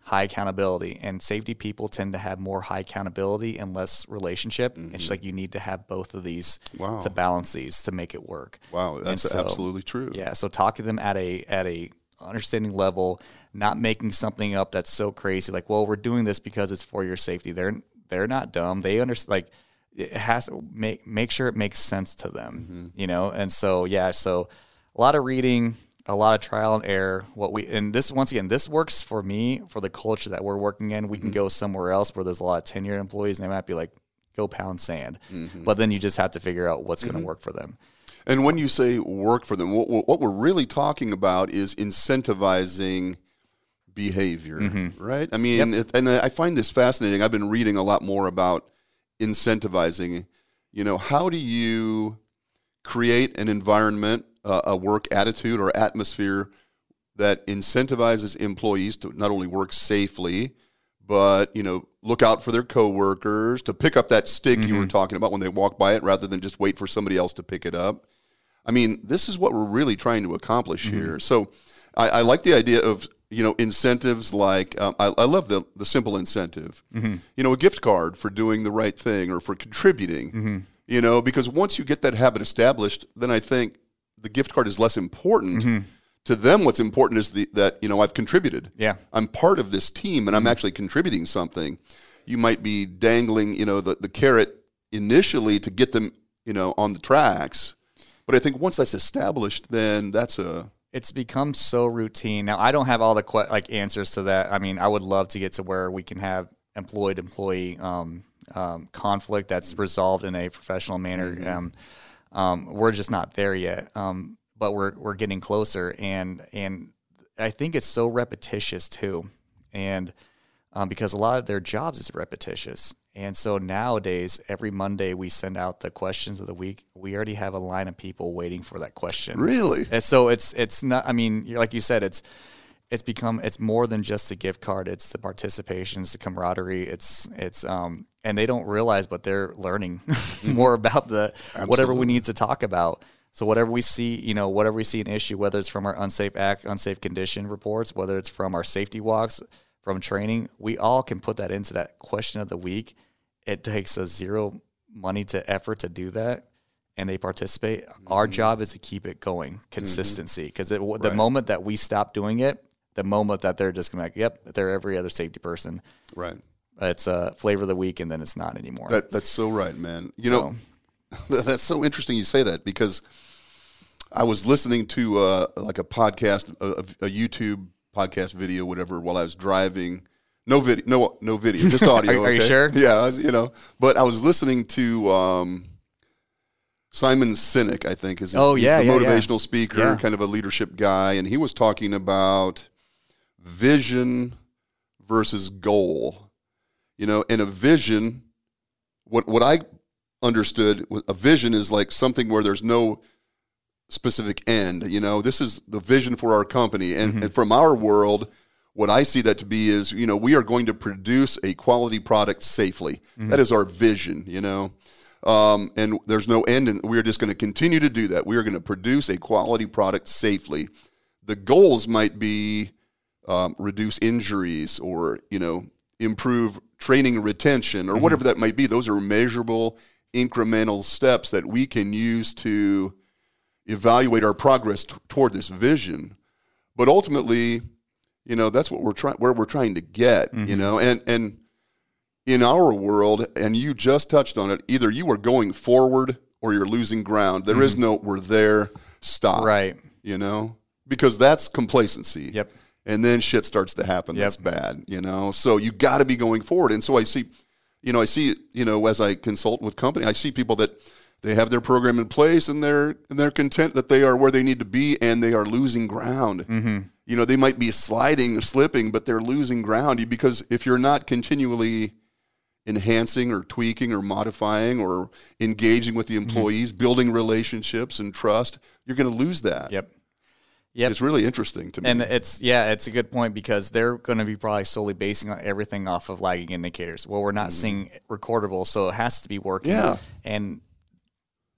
high accountability. And safety people tend to have more high accountability and less relationship. It's like you need to have both of these Mm-hmm. Wow. to balance these to make it work. wow, that's so- absolutely true. Yeah. So talk to them at a at a understanding level, not making something up that's so crazy. Like, well, we're doing this because it's for your safety. They're they're not dumb. They understand. Like, it has to make make sure it makes sense to them. You know. And so yeah. So a lot of reading. A lot of trial and error. What we and this once again, this works for me for the culture that we're working in. We can mm-hmm. go somewhere else where there's a lot of tenured employees, and they might be like, "Go pound sand," mm-hmm. but then you just have to figure out what's going to mm-hmm. work for them. And when you say work for them, what, what we're really talking about is incentivizing behavior, Mm-hmm. right? I mean, it, and I find this fascinating. I've been reading a lot more about incentivizing. You know, how do you create an environment, uh, a work attitude or atmosphere that incentivizes employees to not only work safely, but you know, look out for their coworkers, to pick up that stick you were talking about when they walk by it, rather than just wait for somebody else to pick it up. I mean, this is what we're really trying to accomplish here. So, I, I like the idea of you know incentives like um, I, I love the the simple incentive. You know, a gift card for doing the right thing or for contributing. You know, because once you get that habit established, then I think the gift card is less important. To them, what's important is the, that you know I've contributed. Yeah. I'm part of this team and I'm actually contributing something. You might be dangling, you know, the, the carrot initially to get them, you know, on the tracks. But I think once that's established, then that's a it's become so routine. Now I don't have all the que- like answers to that. I mean, I would love to get to where we can have employed employee um, um, conflict that's resolved in a professional manner. Mm-hmm. Um, um, we're just not there yet, um, but we're we're getting closer, and and I think it's so repetitious too, and um, because a lot of their jobs is repetitious. And so nowadays, every Monday we send out the questions of the week. We already have a line of people waiting for that question. really And so it's it's not. I mean, like you said, it's it's become it's more than just a gift card. It's the participation, it's the camaraderie. It's it's um, and they don't realize, but they're learning [LAUGHS] mm-hmm. more about the whatever we need to talk about. So whatever we see, you know, whatever we see an issue, whether it's from our unsafe act, unsafe condition reports, whether it's from our safety walks, from training, we all can put that into that question of the week. It takes a zero money to effort to do that and they participate. Our mm-hmm. job is to keep it going, mm-hmm. consistency. Because the Right. moment that we stop doing it, the moment that they're just gonna be like, yep, they're every other safety person. right. It's a flavor of the week, and then it's not anymore. That that's so right, man. You So- know, [LAUGHS] that's so interesting you say that because I was listening to uh, like a podcast, a, a YouTube podcast video, whatever, while I was driving. No video, no no video, just [LAUGHS] audio. Are- are you sure? Yeah, I was, you know. But I was listening to um, Simon Sinek. I think is his, Oh, he's yeah, the yeah, yeah. motivational speaker, Yeah. kind of a leadership guy, and he was talking about vision versus goal. You know, and a vision what what I understood a vision is like something where there's no specific end. You know, this is the vision for our company, and, and from our world, what I see that to be is you know we are going to produce a quality product safely. That is our vision. You know. Um, and there's no end, and we're just going to continue to do that. We are going to produce a quality product safely. The goals might be um, reduce injuries or you know improve training retention or whatever mm-hmm. that might be those are measurable incremental steps that we can use to evaluate our progress t- toward this vision. But ultimately you know that's what we're trying where we're trying to get you mm-hmm. know and and in our world and you just touched on it either you are going forward or you're losing ground. There is mm-hmm. no we're there stop right. you know because that's complacency. Yep. And then shit starts to happen that's bad you know so you got to be going forward and so i see you know i see you know as i consult with company i see people that they have their program in place and they're and they're content that they are where they need to be and they are losing ground mm-hmm. you know they might be sliding or slipping but they're losing ground because if you're not continually enhancing or tweaking or modifying or engaging with the Mm-hmm. employees building relationships and trust you're going to lose that Yep. Yep. it's really interesting to me And it's yeah, it's a good point because they're going to be probably solely basing everything off of lagging indicators. Well, we're not mm-hmm. seeing recordables, so it has to be working. Yeah. And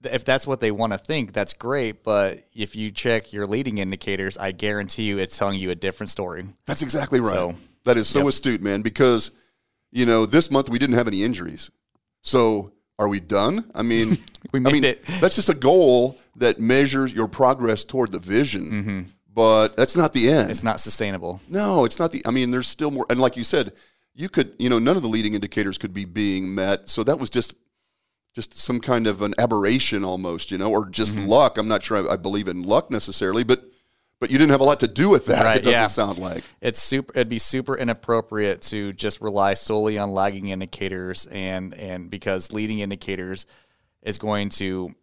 if that's what they want to think, that's great. But if you check your leading indicators, I guarantee you, it's telling you a different story. That's exactly right. So- that is so astute, man, because, you know, this month we didn't have any injuries. So are we done? I mean, [LAUGHS] We I made mean, it. that's just a goal that measures your progress toward the vision. But that's not the end. Mm-hmm. It's not sustainable. no, it's not the, I mean, there's still more. And like you said, you could, you know, none of the leading indicators could be being met. So that was just, just some kind of an aberration almost, you know, or just Mm-hmm. luck. I'm not sure I, I believe in luck necessarily, but, but you didn't have a lot to do with that. Right, it doesn't yeah. sound like. It's super. It'd be super inappropriate to just rely solely on lagging indicators, and and because leading indicators is going to.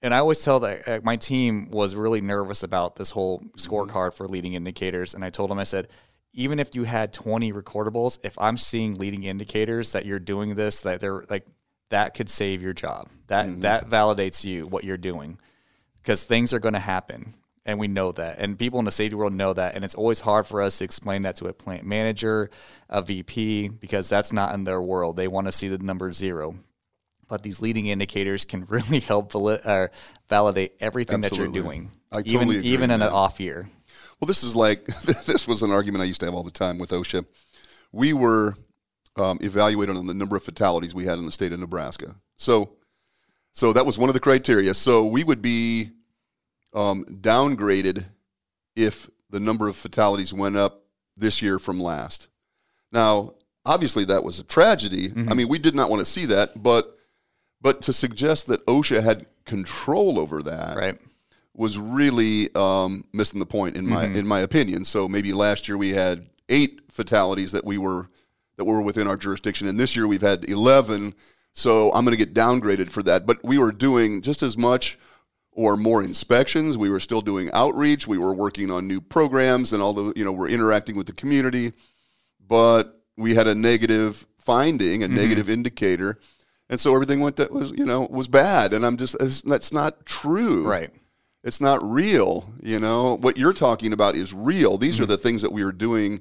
And I always tell that uh, my team was really nervous about this whole scorecard for leading indicators, and I told them I said, even if you had twenty recordables, if I'm seeing leading indicators that you're doing this, that they're like that could save your job. That that validates you what you're doing. Because things are going to happen. And we know that. And people in the safety world know that. And it's always hard for us to explain that to a plant manager a vp because that's not in their world. They want to see the number zero but these leading indicators can [LAUGHS] really help vali- uh, validate everything that you're doing I even totally agree, even in an off year Well, this is like [LAUGHS] this was an argument I used to have all the time with OSHA. We were um, evaluated on the number of fatalities we had in the state of Nebraska. So, so that was one of the criteria. So we would be um, downgraded if the number of fatalities went up this year from last. Now, obviously, that was a tragedy. I mean, we did not want to see that, but But to suggest that OSHA had control over that Right. was really um, missing the point in my Mm-hmm. in my opinion. So maybe last year we had eight fatalities that we were that were within our jurisdiction, and this year we've had eleven. So I'm going to get downgraded for that. But we were doing just as much or more inspections. We were still doing outreach. We were working on new programs, and all the you know we're interacting with the community. But we had a negative finding, a Mm-hmm. negative indicator. And so everything went that was you know was bad, and I'm just it's- that's not true. Right. It's not real. You know, what you're talking about is real. These are Mm-hmm. the things that we are doing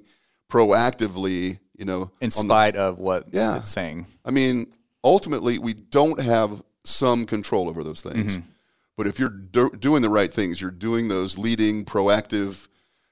proactively, you know. In on the- spite of what Yeah. it's saying. I mean, ultimately, we don't have some control over those things. Mm-hmm. But if you're do- doing the right things, you're doing those leading proactive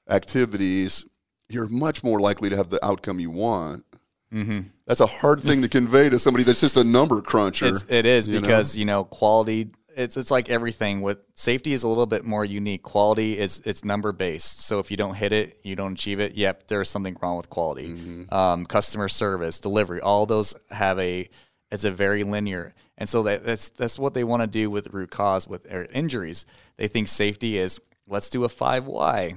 activities, you're much more likely to have the outcome you want. Mm-hmm. That's a hard thing to convey to somebody that's just a number cruncher. It's, it is you know? because you know quality. It's it's like everything with safety is a little bit more unique. Quality is it's number based. So if you don't hit it, you don't achieve it. Yep, there's something wrong with quality. Mm-hmm. Um, customer service, delivery, all those have a it's a very linear. And so that, that's that's what they want to do with root cause with injuries. They think safety is let's do a five Y.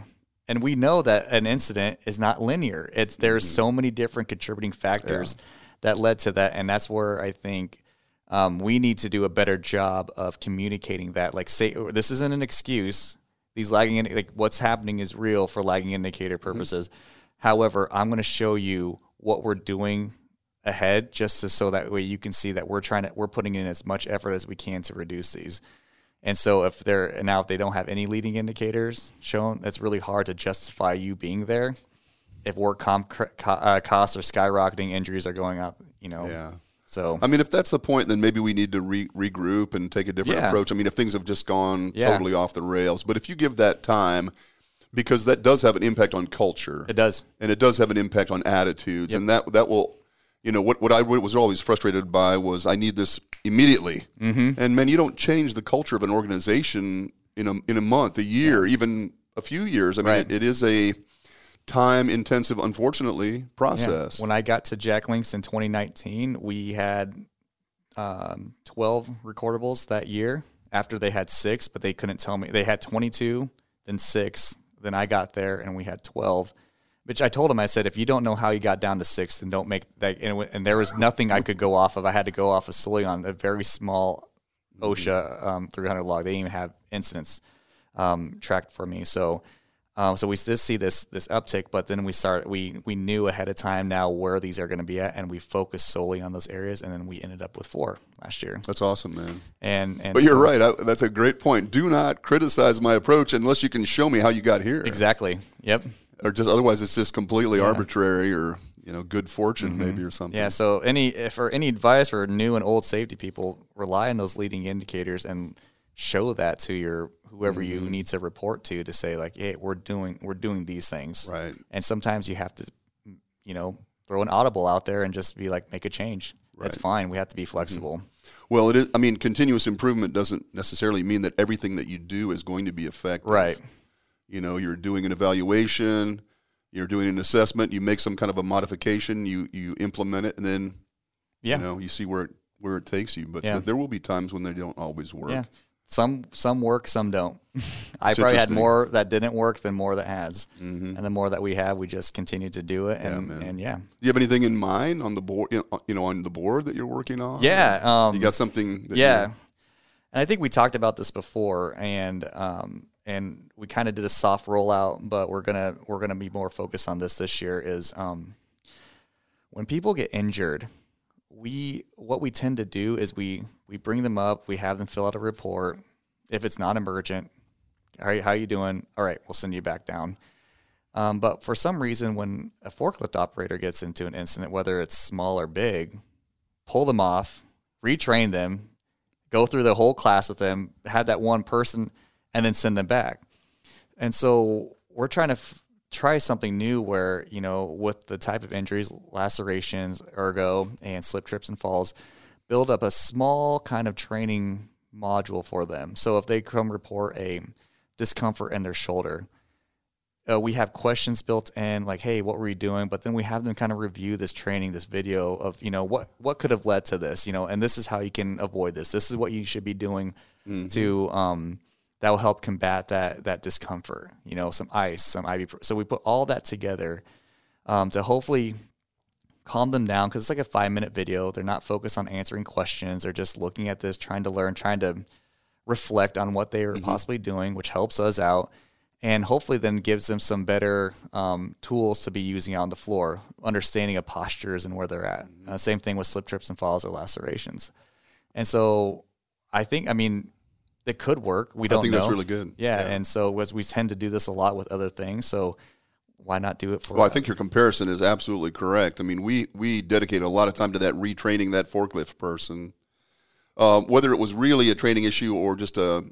And we know that an incident is not linear. It's there's Mm-hmm. so many different contributing factors that led to that, and that's where I think um, we need to do a better job of communicating that. Like, say this isn't an excuse. These lagging, like what's happening is real for lagging indicator Mm-hmm. purposes. However, I'm going to show you what we're doing ahead, just to, so that way you can see that we're trying to we're putting in as much effort as we can to reduce these. And so if they're now if they don't have any leading indicators shown, it's really hard to justify you being there. If work comp co- uh, costs are skyrocketing, injuries are going up. You know. yeah. So I mean, if that's the point, then maybe we need to re- regroup and take a different Yeah. approach. I mean, if things have just gone Yeah. totally off the rails, but if you give that time, because that does have an impact on culture, it does. and it does have an impact on attitudes, and that that will, you know, what what I was always frustrated by was I need this immediately, mm-hmm. and man, you don't change the culture of an organization in a in a month, a year, even a few years. I mean, Right. it, it is a time intensive, unfortunately, Yeah. process. When I got to Jack Links in 2019, we had um, 12 recordables that year. After they had six, but they couldn't tell me they had 22, then six. Then I got there and we had 12. Which I told him, I said, if you don't know how you got down to six, then don't make that. And, it and there was nothing I could go off of. I had to go off of solely on a very small OSHA um, 300 log. They didn't even have incidents um, tracked for me. So, um, so we did see this this uptick, but then we start we we knew ahead of time now where these are going to be at, and we focused solely on those areas, and then we ended up with four last year. That's awesome, man. And and But you're so- right. I, that's a great point. Do not criticize my approach unless you can show me how you got here, exactly. Yep. Or just otherwise it's just completely arbitrary or you know good fortune maybe or something. Mm-hmm. Yeah. So any if for any advice for new and old safety people, rely on those leading indicators and show that to your whoever you Mm-hmm. need to report to to say like, hey, we're doing we're doing these things. Right. And sometimes you have to, you know, throw an audible out there and just be like, make a change. That's fine. We have to be flexible. Well, it is. I mean, continuous improvement doesn't necessarily mean that everything that you do is going to be effective. Right. You know, you're doing an evaluation, you're doing an assessment, you make some kind of a modification, you you implement it, and then Yeah. you know you see where it where it takes you. But Yeah. th- there will be times when they don't always work. Yeah. Some some work, some don't. [LAUGHS] I probably had more that didn't work than more that has, and the more that we have, we just continue to do it. And man. and yeah, Do you have anything in mind on the board? You know, on the board that you're working on? yeah, um, you got something? That yeah. And I think we talked about this before, and um, and we kind of did a soft rollout, but we're gonna we're gonna be more focused on this this year. Is um, when people get injured, we what we tend to do is we we bring them up, we have them fill out a report. If it's not emergent, all right, how you doing? All right, we'll send you back down. Um, but for some reason, when a forklift operator gets into an incident, whether it's small or big, pull them off, retrain them, go through the whole class with them, have that one person, and then send them back. And so we're trying to f- try something new where, you know, with the type of injuries, lacerations, ergo, and slip trips and falls, build up a small kind of training module for them. So if they come report a discomfort in their shoulder, uh, we have questions built in, like, "Hey, what were you doing?" But then we have them kind of review this training, this video of, you know, what what could have led to this, you know, and this is how you can avoid this. This is what you should be doing to um, that will help combat that that discomfort. You know, some ice, some IV. So we put all that together um, to hopefully calm them down because it's like a five minute video. They're not focused on answering questions. They're just looking at this, trying to learn, trying to reflect on what they are possibly doing, which helps us out. And hopefully, then gives them some better um, tools to be using out on the floor, understanding of postures and where they're at. Uh, same thing with slip trips and falls or lacerations. And so, I think, I mean, it could work. We don't I think know. that's really good. Yeah, and so as we tend to do this a lot with other things, so why not do it for? Well, I think your comparison is absolutely correct. I mean, we we dedicate a lot of time to that retraining that forklift person, um, whether it was really a training issue or just a,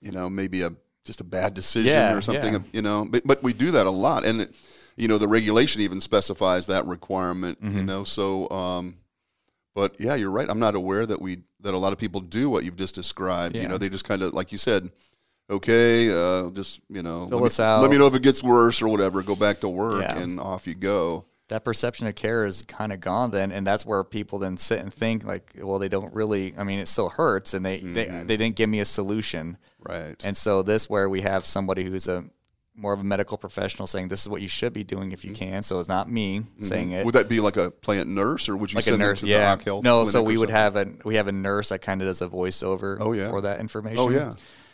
you know, maybe a just a bad decision Yeah, or something. yeah. You know, but but we do that a lot, and it, you know, the regulation even specifies that requirement. Mm-hmm. You know, so. Um, but yeah, you're right. I'm not aware that we that a lot of people do what you've just described. You know, they just kind of like you said. Okay, uh, just you know, Fill let, me, out. let me know if it gets worse or whatever. Go back to work, Yeah. and off you go. that perception of care is kind of gone then and that's where people then sit and think like well they don't really i mean it still hurts and they they, they didn't give me a solution Right. and so this where we have somebody who's a more of a medical professional saying this is what you should be doing if you can. So it's not me saying it. Would that be like a plant nurse, or would you like a nurse them to the yeah. Occ Health no so we would have a we have a nurse that kind of does a voiceover Oh, yeah. for that information. Oh yeah.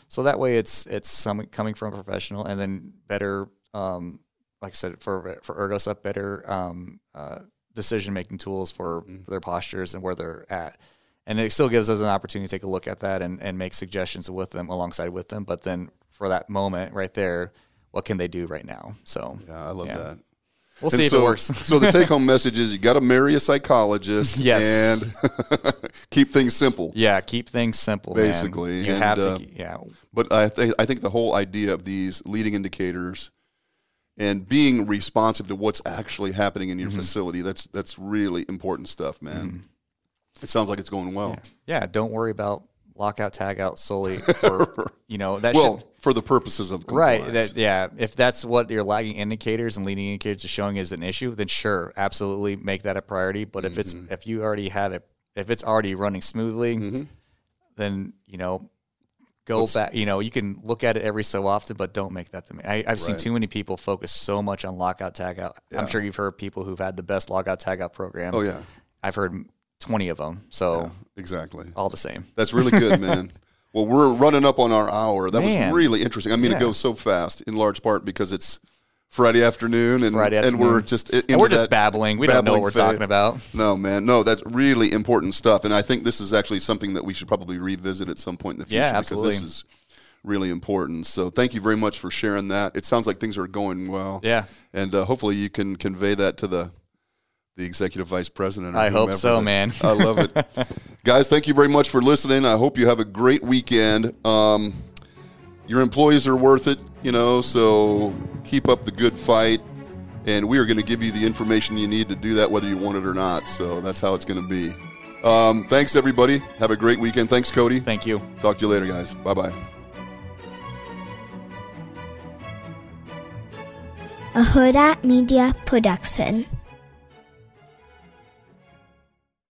so that way it's it's some coming from a professional and then better um like i said for for ergosup better um uh decision making tools for Mm-hmm. their postures and where they're at. And it still gives us an opportunity to take a look at that and, and make suggestions with them alongside with them. But then for that moment right there what can they do right now so Yeah, I love Yeah. that. we'll And see so, if it works [LAUGHS] so the take-home [LAUGHS] message is: you got to marry a psychologist, Yes. and [LAUGHS] keep things simple. yeah keep things simple man. Basically, you and, have uh, to yeah But I think I think the whole idea of these leading indicators and being responsive to what's actually happening in your Mm-hmm. facility that's that's really important stuff, man. It sounds like it's going well. yeah don't worry about lockout tagout solely [LAUGHS] for you know that Well, should for the purposes of Right. compliance. That, yeah. If that's what your lagging indicators and leading indicators are showing is an issue, then sure, absolutely make that a priority. But if it's Mm-hmm. if you already have it, if it's already running smoothly, Mm-hmm. then you know go back. You know you can look at it every so often, but don't make that the main. I, I've seen too many people focus so much on lockout tag out. I'm sure you've heard people who've had the best lockout tag out program. Oh yeah, I've heard 20 of them. So exactly. all the same. That's really good, [LAUGHS] man. Well, we're running up on our hour. That Man. was really interesting. I mean, Yeah. it goes so fast, in large part because it's Friday afternoon, and Friday and we're just And we're just babbling. We don't know what we're phase. talking about. No, man, no, that's really important stuff, and I think this is actually something that we should probably revisit at some point in the future Yeah, because this is really important. So, thank you very much for sharing that. It sounds like things are going well. Yeah. and uh, hopefully you can convey that to the the executive vice president. I hope so, that- man. I love it, [LAUGHS] guys. Thank you very much for listening. I hope you have a great weekend. Um, your employees are worth it, you know. So keep up the good fight, and we are going to give you the information you need to do that, whether you want it or not. So that's how it's going to be. Um, thanks, everybody. Have a great weekend. Thanks, Kody. Thank you. Talk to you later, guys. Bye bye. a Hurrdat Media Production.